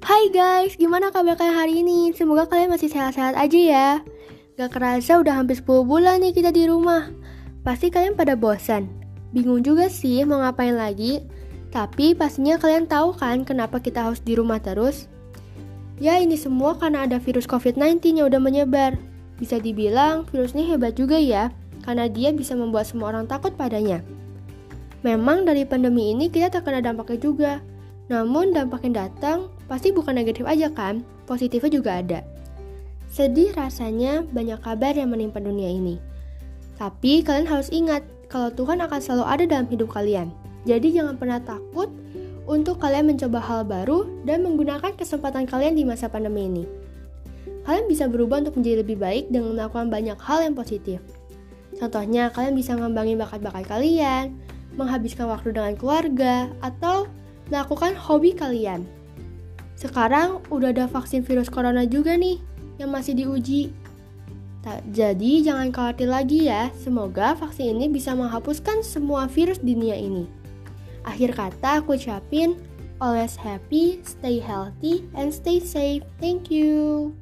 Hai guys, gimana kabar kalian hari ini? Semoga kalian masih sehat-sehat aja ya. Gak kerasa udah hampir 10 bulan nih kita di rumah. Pasti kalian pada bosan. Bingung juga sih mau ngapain lagi. Tapi pastinya kalian tahu kan kenapa kita harus di rumah terus? Ya ini semua karena ada virus COVID-19 yang udah menyebar. Bisa dibilang virus ini hebat juga ya, karena dia bisa membuat semua orang takut padanya. Memang dari pandemi ini kita terkena dampaknya juga. Namun dampak yang datang pasti bukan negatif aja kan, positifnya juga ada. Sedih rasanya banyak kabar yang menimpa dunia ini. Tapi kalian harus ingat kalau Tuhan akan selalu ada dalam hidup kalian. Jadi jangan pernah takut untuk kalian mencoba hal baru dan menggunakan kesempatan kalian di masa pandemi ini. Kalian bisa berubah untuk menjadi lebih baik dengan melakukan banyak hal yang positif. Contohnya, kalian bisa ngembangin bakat-bakat kalian, menghabiskan waktu dengan keluarga, atau lakukan hobi kalian. Sekarang udah ada vaksin virus corona juga nih yang masih diuji. Jadi jangan khawatir lagi ya, semoga vaksin ini bisa menghapuskan semua virus di dunia ini. Akhir kata aku ucapin, always happy, stay healthy, and stay safe. Thank you.